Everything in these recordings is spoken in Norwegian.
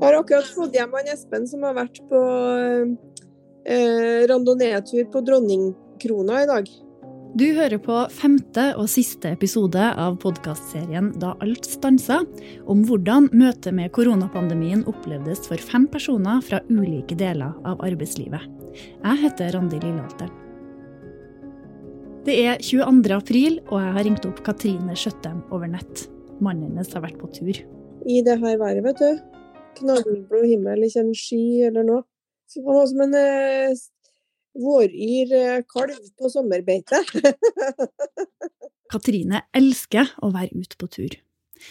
Jeg har akkurat fått hjem han Espen som har vært på eh, randonee-tur på Dronningkrona i dag. Du hører på femte og siste episode av podkastserien Da alt stansa, om hvordan møtet med koronapandemien opplevdes for fem personer fra ulike deler av arbeidslivet. Jeg heter Randi Lillealteren. Det er 22. april, og jeg har ringt opp Katrine Skjøttem over nett. Mannen hennes har vært på tur. I det her været, vet du. Knallblå himmel, ikke en sky eller noe. Det var som en eh, våryr eh, kalv på sommerbeite. Katrine elsker å være ute på tur.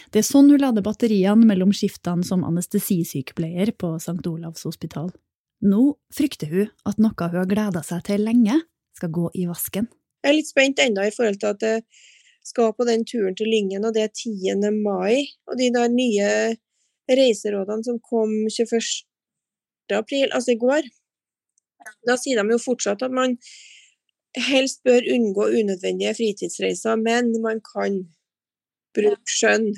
Det er sånn hun lader batteriene mellom skiftene som anestesisykepleier på St. Olavs hospital. Nå frykter hun at noe hun har gleda seg til lenge, skal gå i vasken. Jeg er litt spent ennå i forhold til at jeg skal på den turen til Lyngen, og det er 10. mai. Og de der nye reiserådene som kom 21. april, altså i går, da sier de jo fortsatt at man helst bør unngå unødvendige fritidsreiser, men man kan bruke skjønn.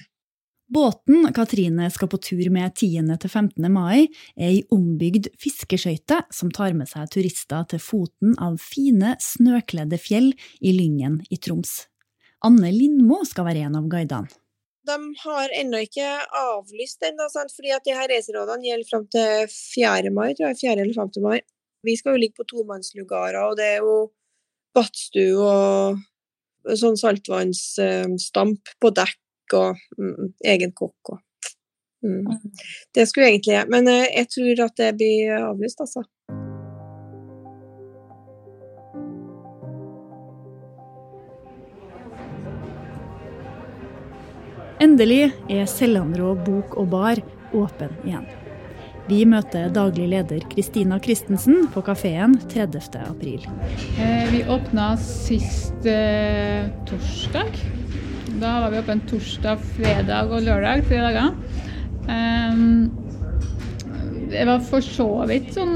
Båten Katrine skal på tur med 10. til 15. mai, er ei ombygd fiskeskøyte som tar med seg turister til foten av fine, snøkledde fjell i Lyngen i Troms. Anne Lindmo skal være en av guidene. De har ennå ikke avlyst ennå, fordi at de her reiserådene gjelder fram til 4. mai, tror jeg. 4. eller 5. mai. Vi skal jo ligge på tomannslugarer, og det er jo badstue og sånn saltvannsstamp på dekk og mm, egen kokk og mm. Det skulle egentlig jeg, men eh, jeg tror at det blir avlyst, altså. Endelig er Sellandrå bok og bar åpen igjen. Vi møter daglig leder Kristina Christensen på kafeen 30. april. Eh, vi åpna sist eh, torsdag. Da var vi oppe en torsdag, fredag og lørdag. Tre dager. Det var for så vidt sånn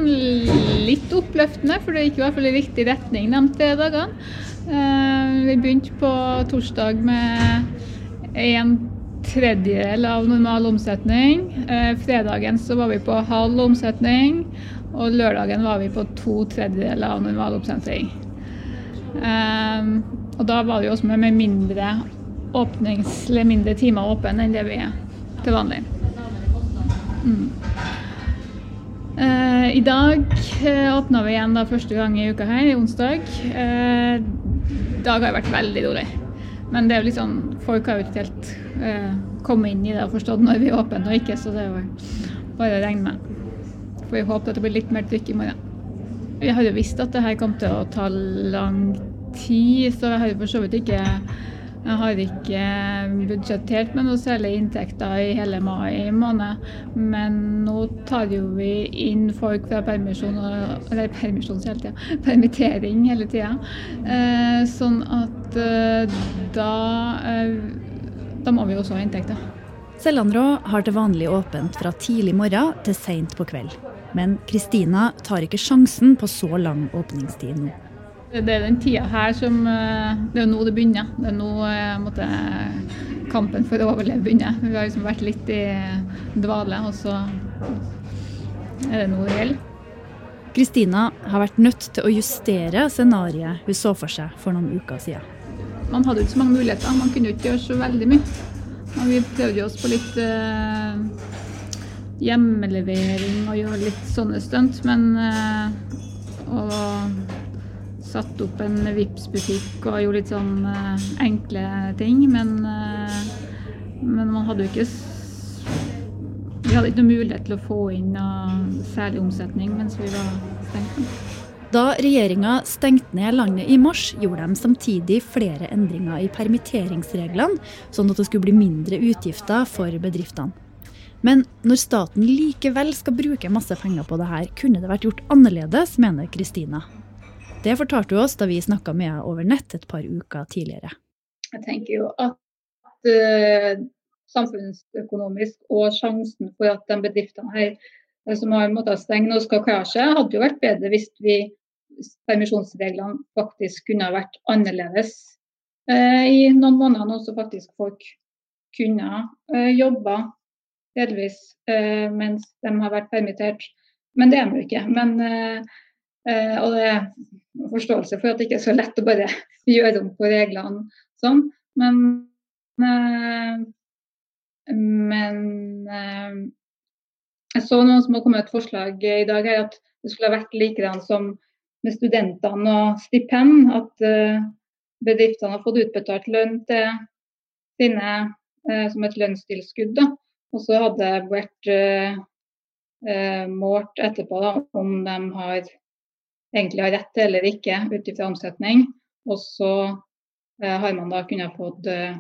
litt oppløftende, for det gikk i hvert fall i riktig retning de tre dagene. Eh, vi begynte på torsdag med en tredjedel av normal omsetning. Eh, fredagen så var vi på halv omsetning, og lørdagen var vi på to tredjedeler av normal omsetning. Um, og da var det jo også med mindre åpnings, eller mindre timer åpen enn det vi er til vanlig. Mm. Eh, I dag eh, åpna vi igjen da første gang i uka her, onsdag. Eh, dag har vært veldig dårlig. Men det er jo litt sånn, folk har jo ikke helt eh, kommet inn i det og forstått når vi er åpne og ikke, så det er jo bare å regne med. Får vi håpe at det blir litt mer trykk i morgen. Vi har jo visst at det her kom til å ta lang tid, så jeg jo for så vidt ikke jeg har ikke budsjettert med noe særlig inntekter i hele mai måned, men nå tar jo vi inn folk fra permisjon, eller permisjon hele tida, permittering hele tida. Eh, sånn at eh, da, eh, da må vi også ha inntekter. Sellandrå har til vanlig åpent fra tidlig morgen til seint på kveld. Men Kristina tar ikke sjansen på så lang åpningstid nå. Det er den tida her som eh, Det er nå det begynner. Det er nå eh, måtte, kampen for å overleve begynner. Vi har liksom vært litt i dvale, og så er det nå det gjelder. Kristina har vært nødt til å justere scenarioet hun så for seg for noen uker siden. Man hadde ikke så mange muligheter. Man kunne ikke gjøre så veldig mye. Og vi prøvde oss på litt eh, hjemmelevering og gjøre litt sånne stunt, men eh, og satt opp en Vipps-butikk og gjorde litt sånn uh, enkle ting. Men, uh, men, man hadde jo ikke Vi hadde ikke noe mulighet til å få inn noe særlig omsetning mens vi var stengt. Da regjeringa stengte ned landet i mars, gjorde de samtidig flere endringer i permitteringsreglene, sånn at det skulle bli mindre utgifter for bedriftene. Men når staten likevel skal bruke masse penger på det her, kunne det vært gjort annerledes, mener Kristina. Det fortalte hun oss da vi snakka med henne over nett et par uker tidligere. Jeg tenker jo at uh, samfunnsøkonomisk og sjansen for at de bedriftene her eh, som har måttet stenge og skal klare seg, hadde jo vært bedre hvis vi permisjonsreglene faktisk kunne ha vært annerledes uh, i noen måneder nå, så faktisk folk kunne uh, jobba delvis uh, mens de har vært permittert. Men det er de jo ikke. Men, og det forståelse for at det ikke er så lett å bare gjøre om på reglene sånn. Men, eh, men jeg så noen som har kommet med et forslag i dag her, at det skulle ha vært likedan som med studentene og stipend. At bedriftene har fått utbetalt lønn til sine eh, som et lønnstilskudd. Da. Og så hadde det vært eh, eh, målt etterpå da, om de har, egentlig har rett til eller ikke ut ifra omsetning. Og så eh, har man da kunnet fått eh,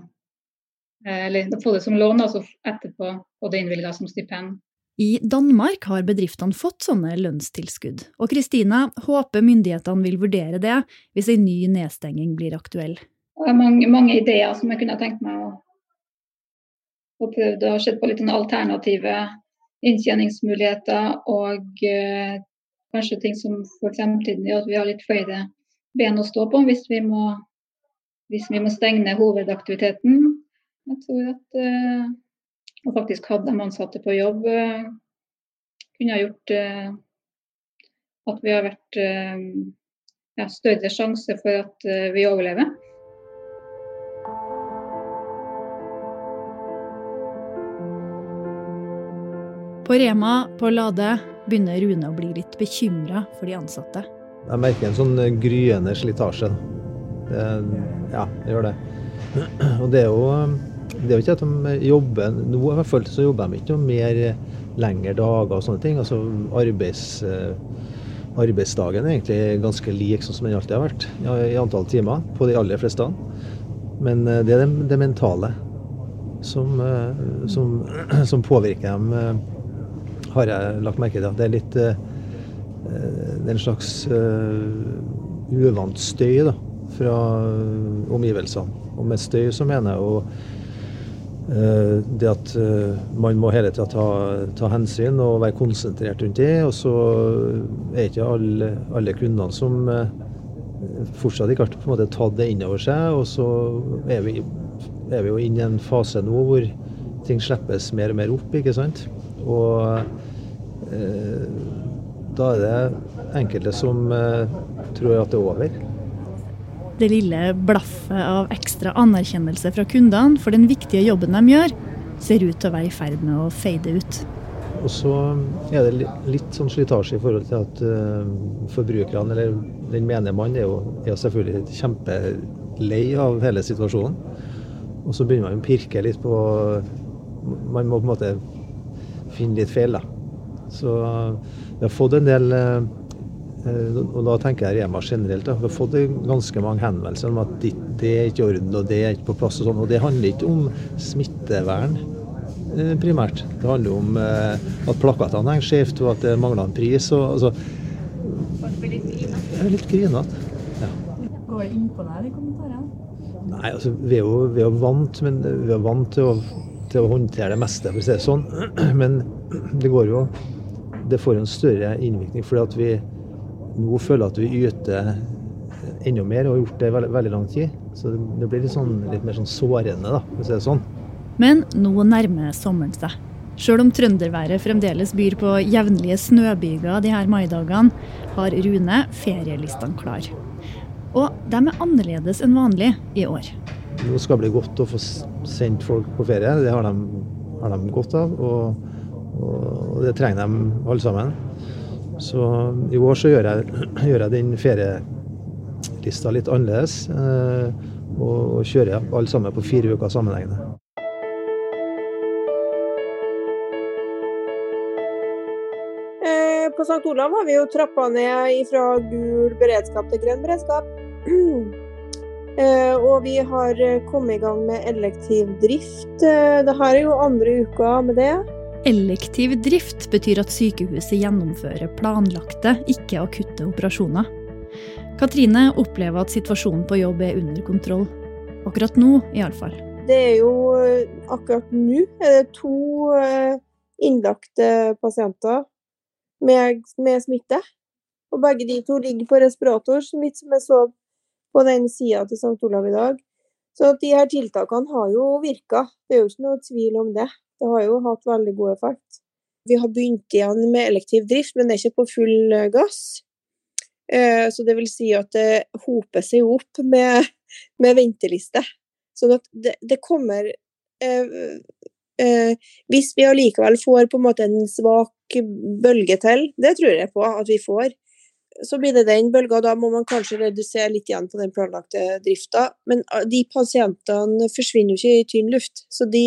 eller få det som lån, altså etterpå få det innvilga som stipend. I Danmark har bedriftene fått sånne lønnstilskudd, og Kristina håper myndighetene vil vurdere det hvis en ny nedstenging blir aktuell. Det er mange, mange ideer som jeg kunne tenkt meg å, å prøve har se på litt alternative inntjeningsmuligheter og eh, kanskje ting som for fremtiden gjør at vi har litt flere ben å stå på hvis vi må, hvis vi må stenge hovedaktiviteten. Jeg tror at uh, å faktisk ha de ansatte på jobb, uh, kunne ha gjort uh, at vi har vært ja, større sjanse for at vi overlever. På Rema på Lade begynner Rune å bli litt bekymra for de ansatte. Jeg merker en sånn gryende slitasje. Ja, jeg gjør det. Og det er jo det er jo ikke at de jobber Nå i hvert fall så jobber de ikke noe mer lengre dager og sånne ting. Altså arbeids, eh, arbeidsdagen er egentlig ganske lik sånn som den alltid har vært i antall timer på de aller fleste. Men eh, det er det, det mentale som, eh, som, som, påvirker dem, har jeg lagt merke til. Det er litt det er en slags uvant støy da, fra omgivelsene. Og med støy så mener jeg Eh, det at eh, man må hele tida ta, ta, hensyn og være konsentrert rundt det. Og så er ikke alle, alle kundene som eh, fortsatt ikke har på en måte tatt det inn over seg. Og så er vi, er vi jo inne i en fase nå hvor ting slippes mer og mer opp, ikke sant. Og eh, da er det enkelte som eh, tror at det er over. Det lille blaffet av ekstra anerkjennelse fra kundene for den viktige jobben de gjør, ser ut til å være i ferd med å fade ut. Og så er det litt sånn slitasje i forhold til at uh, forbrukerne, eller den menige mann, er jo er selvfølgelig kjempelei av hele situasjonen. Og så begynner man å pirke litt på Man må på en måte finne litt feil, da. Så vi har fått en del uh, Eh, og da tenker jeg Rema generelt. Da. Vi har fått ganske mange henvendelser om at det er ikke i orden og det er ikke på plass. Og sånn. Og det handler ikke om smittevern eh, primært. Det handler om eh, at plakatene henger skjevt og at det mangler en pris. Og, altså, jeg er litt grinete. Ja. Går det inn på deg, de kommentarene? Nei, altså, vi er jo, vi er vant, men vi er vant til å, til å håndtere det meste, for å si det sånn. Men det går jo Det får en større innvirkning fordi at vi nå føler at vi yter enda mer, og har gjort det i veldig, veldig, lang tid. Så det blir litt, sånn, litt mer sånn sårende, da, for å si det sånn. Men nå nærmer sommeren seg. Sjøl om trønderværet fremdeles byr på jevnlige snøbyger de her maidagene, har Rune ferielistene klar. Og de er annerledes enn vanlig i år. Nå skal det bli godt å få sendt folk på ferie. Det har de, har de godt av, og, og det trenger de alle sammen. Så i år så gjør jeg, gjør jeg den ferielista litt annerledes. Eh, og, kjører alle sammen på fire uker sammenhengende. Eh, på St. Olav har vi jo trappa ned fra gul beredskap til grønn beredskap. Eh, og vi har kommet i gang med elektiv drift. Det her er jo andre uka med det. Elektiv drift betyr at sykehuset gjennomfører planlagte, ikke akutte operasjoner. Katrine opplever at situasjonen på jobb er under kontroll. Akkurat nå, iallfall. Det er jo eh, akkurat nå er det to eh, innlagte pasienter med, med, smitte. Og begge de to ligger på respirator, som jeg så på den sida til St. Olav i dag. Så de her tiltakene har jo virka. Det er jo ikke noe tvil om det. Det har jo hatt veldig god effekt. Vi har begynt igjen med elektiv drift, men det er ikke på full eh, gass. Eh, så det vil si at det hoper seg opp med, med venteliste. Sånn at det, det kommer eh, eh, Hvis vi allikevel får på en måte en svak bølge til, det tror jeg på at vi får, så blir det den bølga. Da må man kanskje redusere litt igjen på den planlagte drifta. Men ah, de pasientene forsvinner jo ikke i tynn luft. Så de,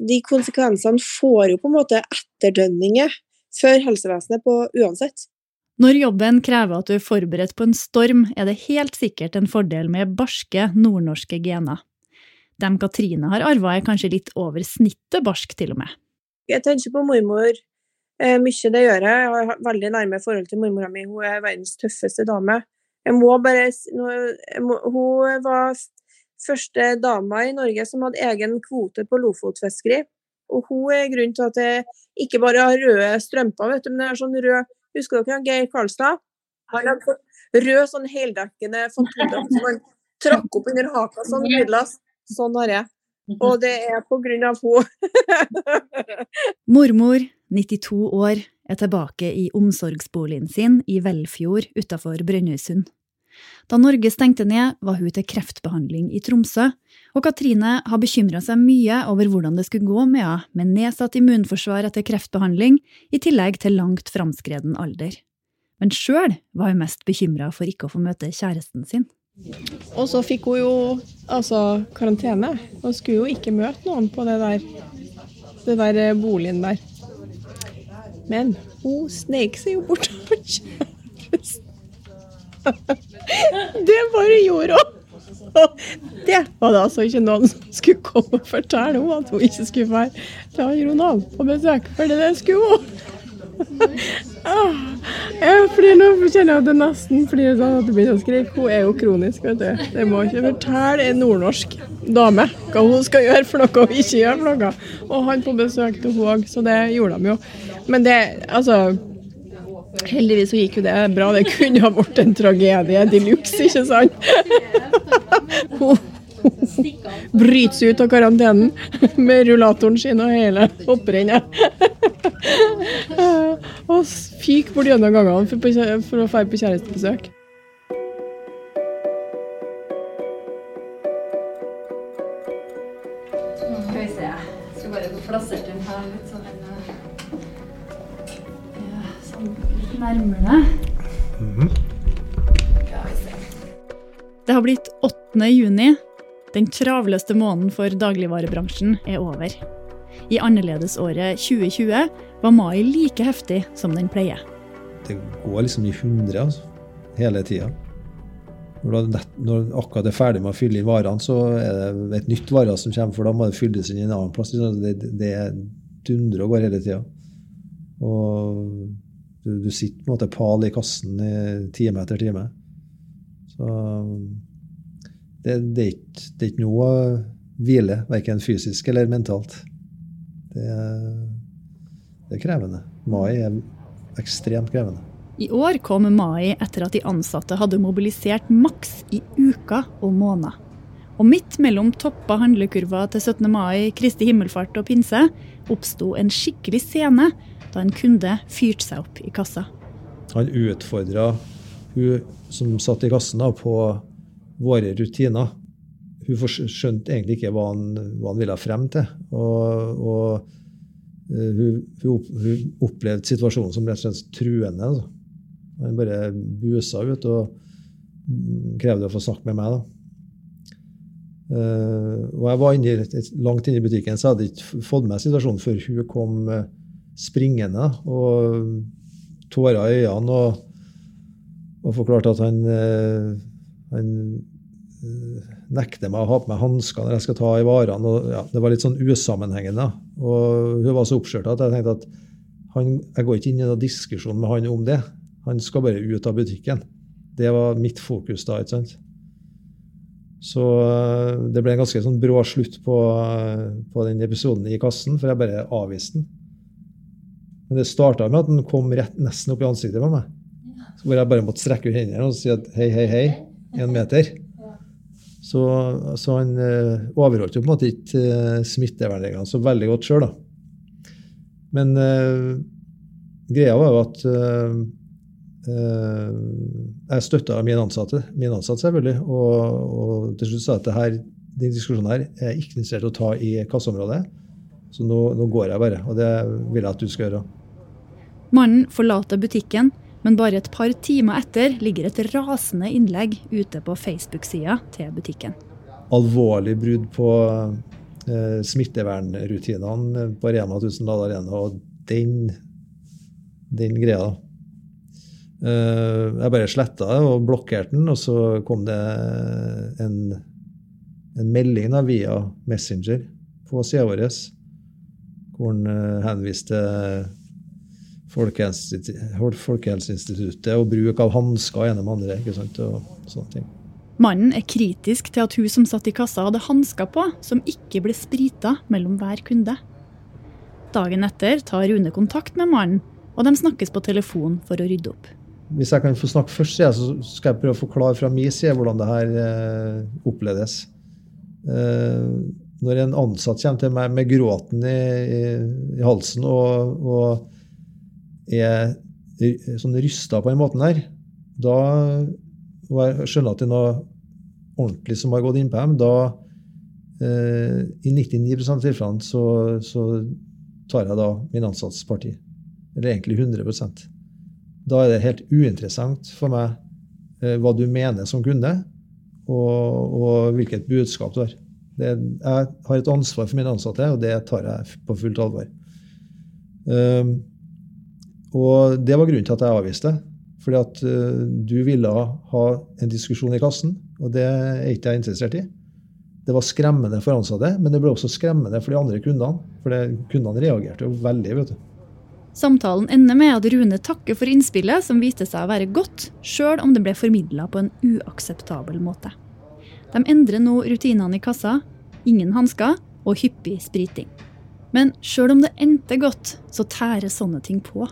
de konsekvensene får jo på en måte etterdønninger før helsevesenet på uansett. Når jobben krever at du er forberedt på en storm, er det helt sikkert en fordel med barske nordnorske gener. Dem Katrine har arva, er kanskje litt over snittet barsk, til og med. Jeg tenker på mormor mye det gjør jeg. Jeg har veldig nærme forhold til mormora mi. Hun er verdens tøffeste dame. Jeg må bare jeg Hun var første dama i Norge som hadde egen kvote på lofotfiskeri. Og hun er grunnen til at jeg ikke bare har røde strømper, vet du, men det er sånn rød Husker dere Geir Karlstad? Han har sånn rød, sånn heldekkende fantodrakt som han trakk opp under haka sånn lydløs. Sånn har jeg. Og det er på grunn av henne. Mormor 92 år, er tilbake i omsorgsboligen sin i Velfjord utafor Brønnøysund. Da Norge stengte ned, var hun til kreftbehandling i Tromsø, og Katrine har bekymra seg mye over hvordan det skulle gå med henne med nedsatt immunforsvar etter kreftbehandling, i tillegg til langt framskreden alder. Men sjøl var hun mest bekymra for ikke å få møte kjæresten sin. Og så fikk hun jo altså karantene, og skulle jo ikke møte noen på det der, det der boligen der. Men hun snek seg jo bort Det bare gjorde hun. Og det var det altså ikke noen som skulle komme og fortelle henne at hun ikke skulle være til Ronald på besøk, for det skulle hun. Jeg flirer nå, kjenner jeg at det nesten flirer sånn at det begynner å skrike. Hun er jo kronisk, vet du. Det må ikke fortelle en nordnorsk dame hva hun skal gjøre for noe og ikke gjøre for noe. Og han på besøk til hun òg, så det gjorde de jo. Men det, altså Heldigvis så gikk jo det bra. Det kunne ha vært en tragedie de luxe, ikke sant? Hun bryter seg ut av karantenen med rullatoren sin og hele hopprennet. Og fyker bort gjennom gangene for å dra på kjærestebesøk. Skal vi se. Jeg skal bare få plassert den her litt sånn nærmere. Mm -hmm. Det har blitt 8. juni. Den travleste måneden for dagligvarebransjen er over. I annerledesåret 2020 var mai like heftig som den pleier. Det går liksom i hundre altså, hele tida. Når, når akkurat er ferdig med å fylle inn varene, så er det et nytt vare som kommer, for da må det fylles inn i en annen plass. Det, det dundrer og går hele tida. Og du, du, sitter på en måte pal i kassen i time etter time. Så det, det, er, ikke, det er ikke noe hvile, verken fysisk eller mentalt. Det, det er krevende. Mai er ekstremt krevende. I år kom mai etter at de ansatte hadde mobilisert maks i uker og måneder. Og midt mellom toppa handlekurva til 17. mai, Kristi himmelfart og pinse oppsto en skikkelig scene da en kunde fyrte seg opp i kassa. Han utfordra hun som satt i kassen da, på våre rutiner. Hun skjønte egentlig ikke hva han, hva han ville frem til. Og, og uh, hun, hun, opplevde situasjonen som rett og slett truende. Altså. Han bare busa ut og krevde å få snakke med meg. da. Uh, og jeg var inne, langt inne i butikken, så hadde ikke fått med situasjonen før hun kom uh, springende og tårer i øynene og, og forklarte at han, eh, han eh, nekter meg å ha på meg hansker når jeg skal ta i varene. og ja, Det var litt sånn usammenhengende. Og hun var så oppskjørta at jeg tenkte at han, jeg går ikke inn i noen diskusjon med han om det. Han skal bare ut av butikken. Det var mitt fokus da. ikke sant? Så eh, det ble en ganske sånn brå slutt på, på den episoden i kassen, for jeg bare avviste den. Men det starta med at den kom rett nesten opp i ansiktet på meg. hvor jeg bare måtte strekke ut hendene og si at hei, hei, hei, én meter. Så, så han eh, overholdt jo på en måte ikke eh, smittevernreglene så veldig godt sjøl, da. Men eh, greia var jo at eh, eh, jeg støtta min ansatte, min ansatte selvfølgelig, og, og til slutt sa jeg at det her, diskusjonen her er ikke interessert i å ta i kasseområdet. Så nå, nå går jeg bare, og det vil jeg at du skal gjøre. Mannen forlater butikken, men bare et par timer etter ligger et rasende innlegg ute på Facebook-sida til butikken. Alvorlig brudd på eh, smittevernrutinene på Rema 1000 Dal Arena, og den, den greia. Eh, jeg bare sletta det og blokkerte den, og så kom det en, en melding da, via Messenger på sida vår hvor han eh, henviste Folkehelseinstituttet og bruk av hansker ene med andre. ikke sant, og sånne ting. Mannen er kritisk til at hun som satt i kassa hadde hansker på, som ikke ble sprita mellom hver kunde. Dagen etter tar Rune kontakt med mannen, og de snakkes på telefon for å rydde opp. Hvis jeg kan få snakke først, så skal jeg prøve å forklare fra min side hvordan det her eh, oppleves. Eh, når en ansatt kommer til meg med gråten i, i, i halsen og, og er sånn rysta på den måten her, da og jeg skjønner at det er noe ordentlig som har gått inn på dem, da eh, I 99 av tilfellene så, så, tar jeg da min ansattes parti. Eller egentlig 100% Da er det helt uinteressant for meg eh, hva du mener som kunde, og, og hvilket budskap du har. Det, jeg har et ansvar for mine ansatte, og det tar jeg på fullt alvor. Um, og det var grunnen til at jeg avviste. Fordi at uh, du ville ha en diskusjon i kassen, og det er ikke jeg interessert i. Det var skremmende for ansatte, men det ble også skremmende for de andre kundene. For kundene reagerte jo veldig. vet du. Samtalen ender med at Rune takker for innspillet, som viste seg å være godt, sjøl om det ble formidla på en uakseptabel måte. De endrer nå rutinene i kassa, ingen hansker og hyppig spriting. Men sjøl om det endte godt, så tærer sånne ting på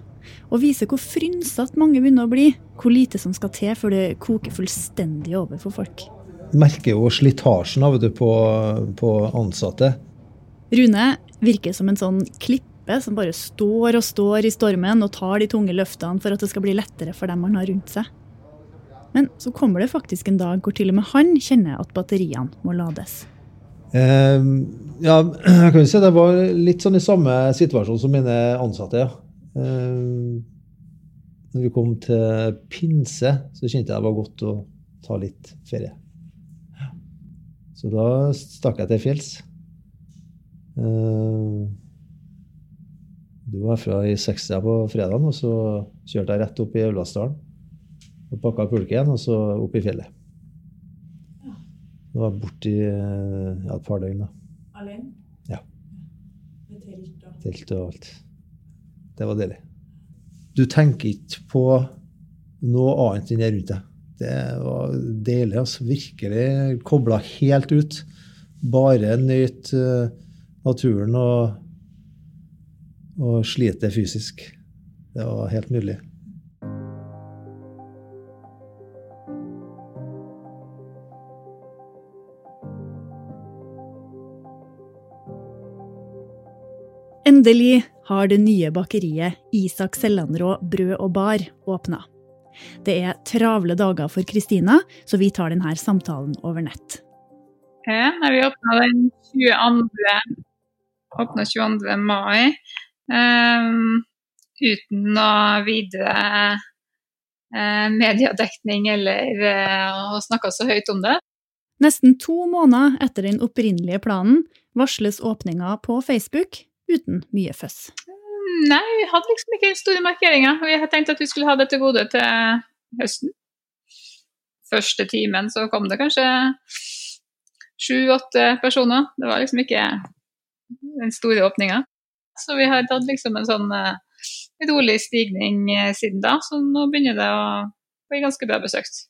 og viser hvor frynsete mange begynner å bli. Hvor lite som skal til før det koker fullstendig over for folk. Merker jo slitasjen av det på, på ansatte. Rune virker som en sånn klippe som bare står og står i stormen og tar de tunge løftene for at det skal bli lettere for dem han har rundt seg. Men så kommer det faktisk en dag hvor til og med han kjenner at batteriene må lades. Uh, ja, jeg kan jo si det var litt sånn i samme situasjon som mine ansatte. ja. Eh, når vi kom til pinse, så kjente jeg det var godt å ta litt ferie. Så da stakk jeg til fjells. Eh, du var herfra i 60 på fredagen, og så kjørte jeg rett opp i Aulasdalen. Og pakka pulken, og så opp i fjellet. Det var borti ja, et par døgn, da. Alene? Ja. Med telt og Telt og alt. Det var deilig. Du tenker ikke på noe annet enn det rundt deg. Det var deilig. altså. Virkelig kobla helt ut. Bare nøyt uh, naturen og, og slite fysisk. Det var helt nydelig. Endelig har det nye bakeriet Isak Sellandrå brød og bar åpna. Det er travle dager for Kristina, så vi tar denne samtalen over nett. Ja, vi åpna den 22. Åpna 22. mai. Um, uten noe videre uh, mediedekning eller uh, å snakke så høyt om det. Nesten to måneder etter den opprinnelige planen varsles åpninga på Facebook uten mye føss. Nei, vi hadde liksom ikke store markeringer. Vi hadde tenkt at vi skulle ha det til gode til høsten. Første timen så kom det kanskje sju-åtte personer. Det var liksom ikke den store åpninga. Så vi har tatt liksom en sånn litt rolig stigning siden da, så nå begynner det å bli ganske bra besøkt.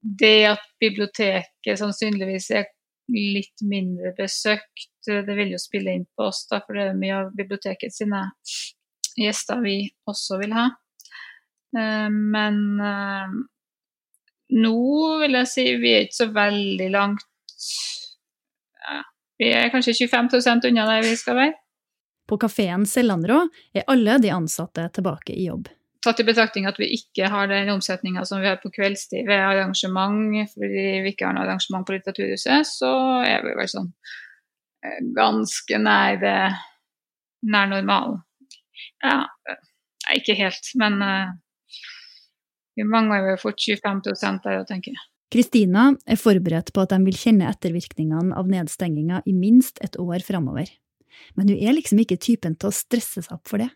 Det at biblioteket sannsynligvis er litt mindre besøkt. Det vil jo spille inn på oss, da, for det er mye av biblioteket sine gjester vi også vil ha. Eh, men eh, nå vil jeg si vi er ikke så veldig langt ja, Vi er kanskje 25% unna der vi skal være. På kafeen Sellandrå er alle de ansatte tilbake i jobb. Tatt i betraktning at vi ikke har den omsetninga som vi har på kveldstid ved arrangement, fordi vi ikke har noe arrangement på Litteraturhuset, så er vi vel sånn eh, ganske nær, nær normalen. Ja, ikke helt, men vi mangler jo fort 25 der, tenker jeg. Kristina er forberedt på at de vil kjenne ettervirkningene av nedstenginga i minst et år framover. Men hun er liksom ikke typen til å stresse seg opp for det.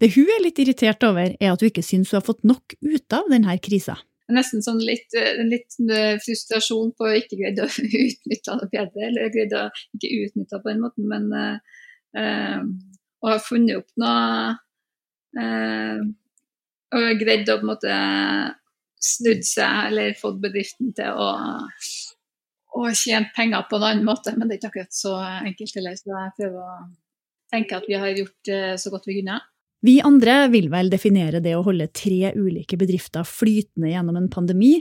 Det hun er litt irritert over, er at hun ikke syns hun har fått nok ut av denne krisa. Nesten sånn litt, litt frustrasjon på å ikke greide å utnytte det bedre, eller greide å ikke utnytte på den måten, men øh, å ha funnet opp noe øh, Og greid å på en måte snudd seg eller fått bedriften til å og tjent penger på en annen måte, men det er ikke akkurat så enkelt heller. Så jeg prøver å tenke at vi har gjort så godt vi kunne. Vi andre vil vel definere det å holde tre ulike bedrifter flytende gjennom en pandemi,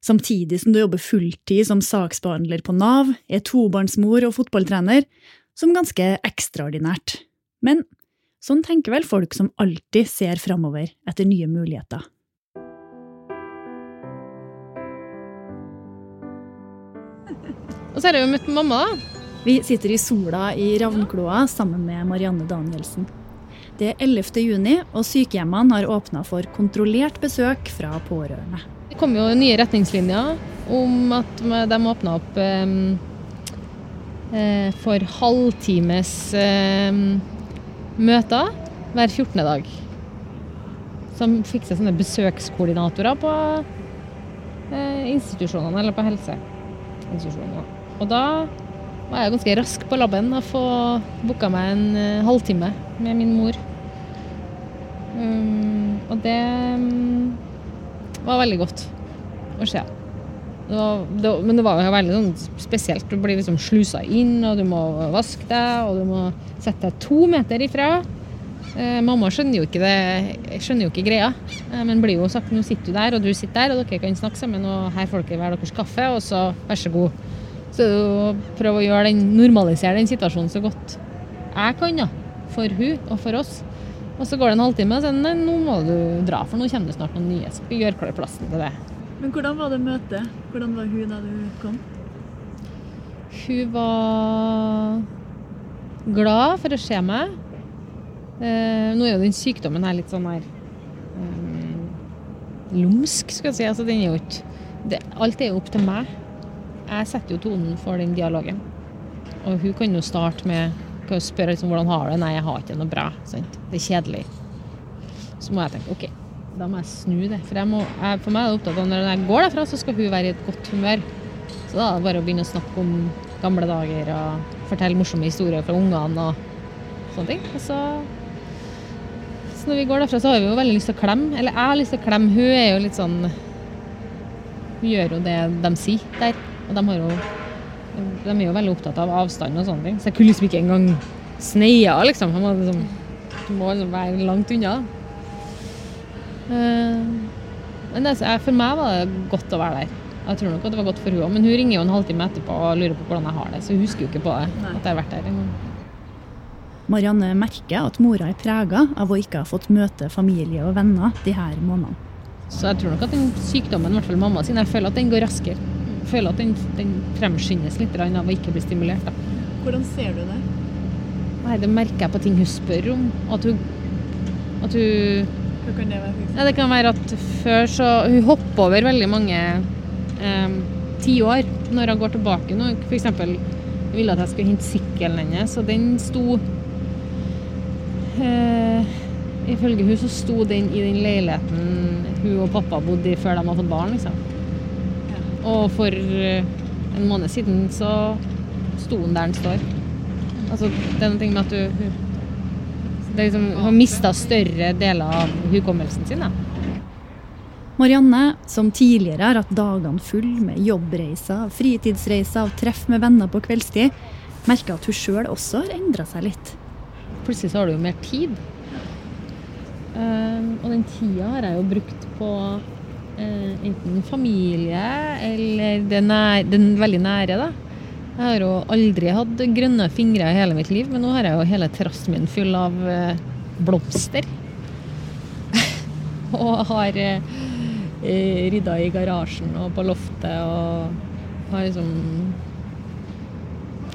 samtidig som du jobber fulltid som saksbehandler på Nav, er tobarnsmor og fotballtrener, som ganske ekstraordinært. Men sånn tenker vel folk som alltid ser framover etter nye muligheter. Og så har jeg jo møtt mamma. Vi sitter i sola i Ravnkloa sammen med Marianne Danielsen. Det er 11. juni, og sykehjemmene har åpna for kontrollert besøk fra pårørende. Det kom jo nye retningslinjer om at de åpna opp eh, for halvtimes eh, møter hver 14. dag. Som seg sånne besøkskoordinatorer på eh, institusjonene, eller på helseinstitusjonene. Og da var jeg ganske rask på labben og få booka meg en uh, halvtime med min mor. Um, og det um, var veldig godt å se. Det var, det, men det var jo veldig sånn spesielt. Du blir liksom slusa inn, og du må vaske deg, og du må sette deg to meter ifra. Eh, mamma skjønner jo ikke det, skjønner jo ikke greia, eh, men blir jo sagt nå sitter du der, og du sitter der, og dere kan snakke sammen, og her får dere hver deres kaffe, og så vær så god. Så det er å prøve å den, normalisere den situasjonen så godt jeg kan, da. For hun og for oss. Og så går det en halvtime, og så nei, nå må du dra, for nå kommer det snart noen nye. Så gjør klar plassen til det. Men hvordan var det møtet? Hvordan var hun da du kom? Hun var glad for å se meg. Eh, nå er jo den sykdommen her litt sånn her um, lumsk, skal jeg si. Altså, den er jo ikke det, Alt er jo opp til meg jeg setter jo tonen for den dialogen. Og hun kan jo starte med å spørre liksom, hvordan har det. Nei, jeg har ikke noe bra. Sant? Det er kjedelig. Så må jeg tenke OK, da må jeg snu det. For, må, jeg, for meg er det opptatt av når jeg går derfra, så skal hun være i et godt humør. Så da er det bare å begynne å snakke om gamle dager og fortelle morsomme historier fra ungene og sånne ting. Og så når vi går derfra, så har vi jo veldig lyst til å klemme. Eller jeg har lyst til å klemme. Hun er jo litt sånn Hun gjør jo det de sier der. Og de, jo, de er jo veldig opptatt av avstand og sånne ting. Så jeg kunne liksom ikke engang sneia, liksom. Jeg må liksom, må liksom være langt unna. Uh, men det, for meg var det godt å være der. Jeg tror nok at det var godt for hun òg, men hun ringer jo en halvtime etterpå og lurer på hvordan jeg har det. Så hun husker jo ikke på det, at jeg har vært der engang. Marianne merker at mora er prega av å ikke ha fått møte familie og venner de her månedene. Så jeg tror nok at den sykdommen, i hvert fall mamma sin, jeg føler at den går raskere føler at den, den fremskyndes litt av å ikke bli stimulert. Da. Hvordan ser du det? Nei, Det merker jeg på ting hun spør om. At hun, at hun Hva kan det være? Ja, det kan være at før så Hun hopper over veldig mange eh, tiår når hun går tilbake nå. Eksempel ville at jeg skulle hente sykkelen hennes, og den sto eh, Ifølge hun så sto den i den leiligheten hun og pappa bodde i før de hadde fått barn. liksom. Og for eh, en måned siden så sto den der den står. Altså, det er noe med at du det liksom, har mista større deler av hukommelsen sin. Da. Marianne, som tidligere har hatt dagene full med jobbreiser, fritidsreiser og treff med venner på kveldstid, merker at hun sjøl også har endra seg litt. Plutselig så har du jo mer tid. Eh, og den tida har jeg jo brukt på enten familie eller det, nær, den veldig nære, da. Jeg har jo aldri hatt grønne fingre i hele mitt liv, men nå har jeg jo hele terrassen min full av eh, blomster. og har eh, eh, rydda i garasjen og på loftet og har liksom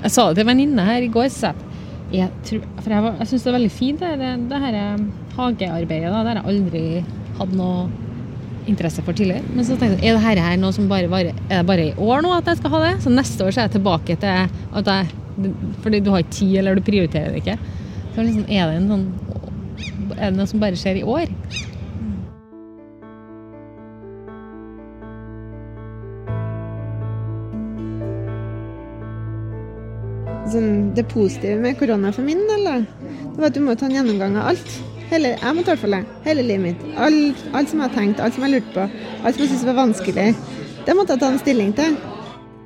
Jeg sa det til en venninne her i går, så jeg, tror, for jeg, jeg syns det er veldig fint, det, det, det her eh, hagearbeidet. Da, det har jeg aldri hatt noe interesse for tidligere. Men så tenkte jeg, er det her, noe som bare bare, Er det bare i år nå at jeg skal ha det? Så neste år så er jeg tilbake til at jeg Fordi du har ikke tid, eller du prioriterer det ikke. Så liksom, er det en sånn Er det noe som bare skjer i år? sånn, det positive med korona for min del, var at du må ta en gjennomgang av alt. Hele, jeg måtte i hvert fall det. Hele livet mitt. Alt, alt som jeg har tenkt, alt som jeg har lurt på, alt som jeg syntes var vanskelig. Det måtte jeg ta en stilling til.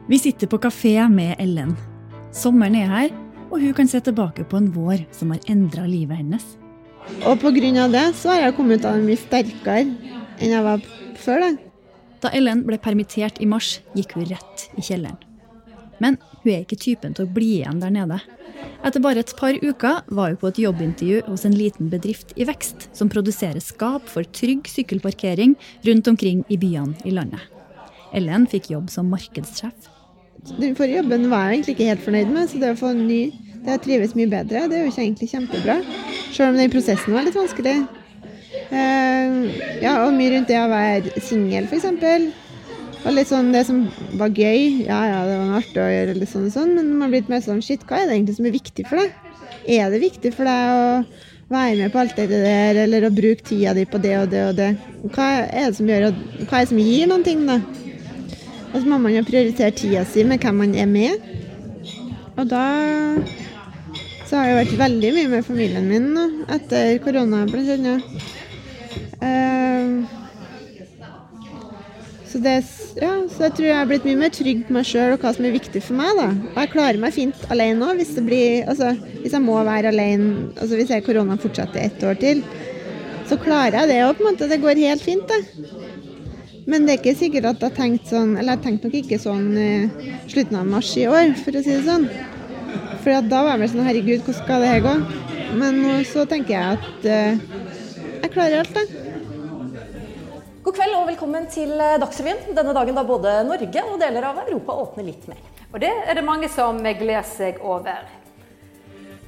Vi sitter på kafé med Ellen. Sommeren er her, og hun kan se tilbake på en vår som har endra livet hennes. Og av det så har jeg kommet ut av det mye sterkere enn jeg var før Da Da Ellen ble permittert i mars, gikk hun rett i kjelleren. Men hun er ikke typen til å bli igjen der nede. Etter bare et par uker var hun på et jobbintervju hos en liten bedrift i vekst, som produserer skap for trygg sykkelparkering rundt omkring i byene i landet. Ellen fikk jobb som markedssjef. Den forrige jobben var jeg egentlig ikke helt fornøyd med, så det å få en ny det har trives mye bedre. Det er jo ikke egentlig kjempebra. Selv om den prosessen var litt vanskelig. Uh, ja, og mye rundt det å være singel, f.eks. Og litt sånn det som var gøy. Ja, ja, det var artig å gjøre, litt sånn og sånn, men man har blitt mer sånn shit, hva er det egentlig som er viktig for deg? Er det viktig for deg å være med på alt det der, eller å bruke tida di på det og det og det? Hva er det som, gjør, hva er det som gir noen ting, da? Og så må man jo prioritere tida si med hvem man er med. Og da så har jeg vært veldig mye med familien min nå, etter korona, blant. Eh, så, det, ja, så jeg tror jeg har blitt mye mer trygg på meg sjøl og hva som er viktig for meg. da. Og jeg klarer meg fint alene òg, hvis, altså, hvis jeg må være alene. Altså hvis koronaen fortsetter ett år til, så klarer jeg det òg, på en måte. Det går helt fint, det. Men det er ikke sikkert at jeg har tenkt sånn Eller jeg tenkte nok ikke sånn i slutten av mars i år, for å si det sånn. For da var jeg vel sånn Herregud, hvordan skal det her gå? Men så tenker jeg at uh, jeg klarer alt, jeg. God kveld og velkommen til eh, Dagsrevyen. Denne dagen da både Norge og deler av Europa åpner litt mer. Og det er det mange som gleder seg over.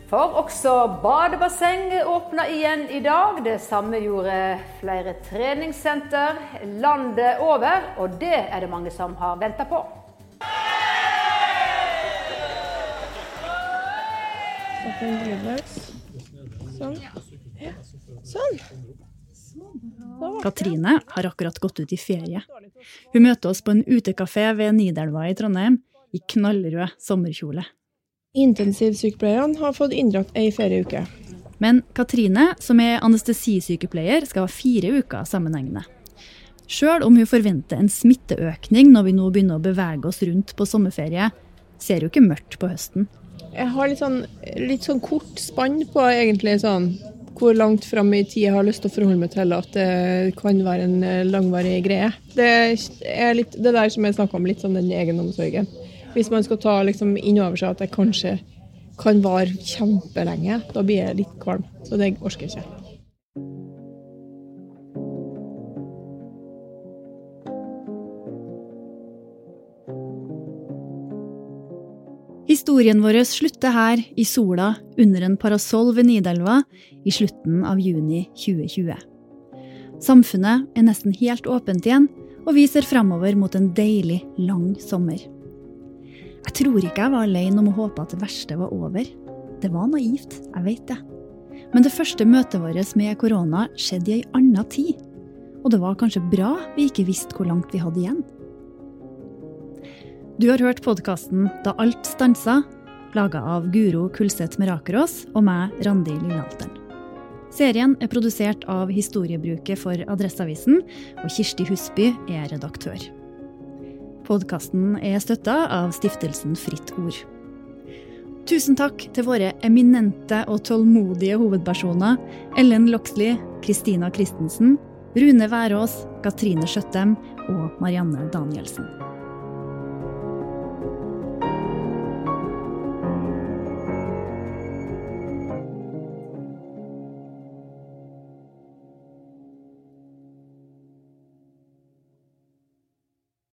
For også badebasseng åpna igjen i dag. Det samme gjorde flere treningssenter landet over, og det er det mange som har venta på. Sånn. Sånn. Katrine har akkurat gått ut i ferie. Hun møter oss på en utekafé ved Nidelva i Trondheim i knallrød sommerkjole. Intensivsykepleierne har fått inndratt ei ferieuke. Men Katrine, som er anestesisykepleier, skal ha fire uker sammenhengende. Sjøl om hun forventer en smitteøkning når vi nå begynner å bevege oss rundt på sommerferie, ser hun ikke mørkt på høsten. Jeg har litt sånn, litt sånn kort spann på egentlig sånn hvor langt fram i tid jeg har lyst til å forholde meg til at det kan være en eh, langvarig greie. Det er litt det der som jeg snakka om, litt sånn den egenomsorgen. Hvis man skal ta liksom inn over seg at det kanskje kan vare kjempelenge, da blir jeg litt kvalm. Så det orker jeg ikke. Historien vår slutter her, i sola, under en parasoll ved Nidelva, i slutten av juni 2020. Samfunnet er nesten helt åpent igjen, og vi ser framover mot en deilig, lang sommer. Jeg tror ikke jeg var alene om å håpe at det verste var over. Det var naivt, jeg vet det. Men det første møtet vårt med korona skjedde i ei anna tid. Og det var kanskje bra vi ikke visste hvor langt vi hadde igjen. Du har hørt podkasten Da alt stansa, laga av Guro Kulseth Merakerås og meg, Randi Lillehalteren. Serien er produsert av Historiebruket for Adresseavisen, og Kirsti Husby er redaktør. Podkasten er støtta av stiftelsen Fritt Ord. Tusen takk til våre eminente og tålmodige hovedpersoner Ellen Loxley, Kristina Christensen, Rune Værås, Katrine Skjøttem og Marianne Danielsen.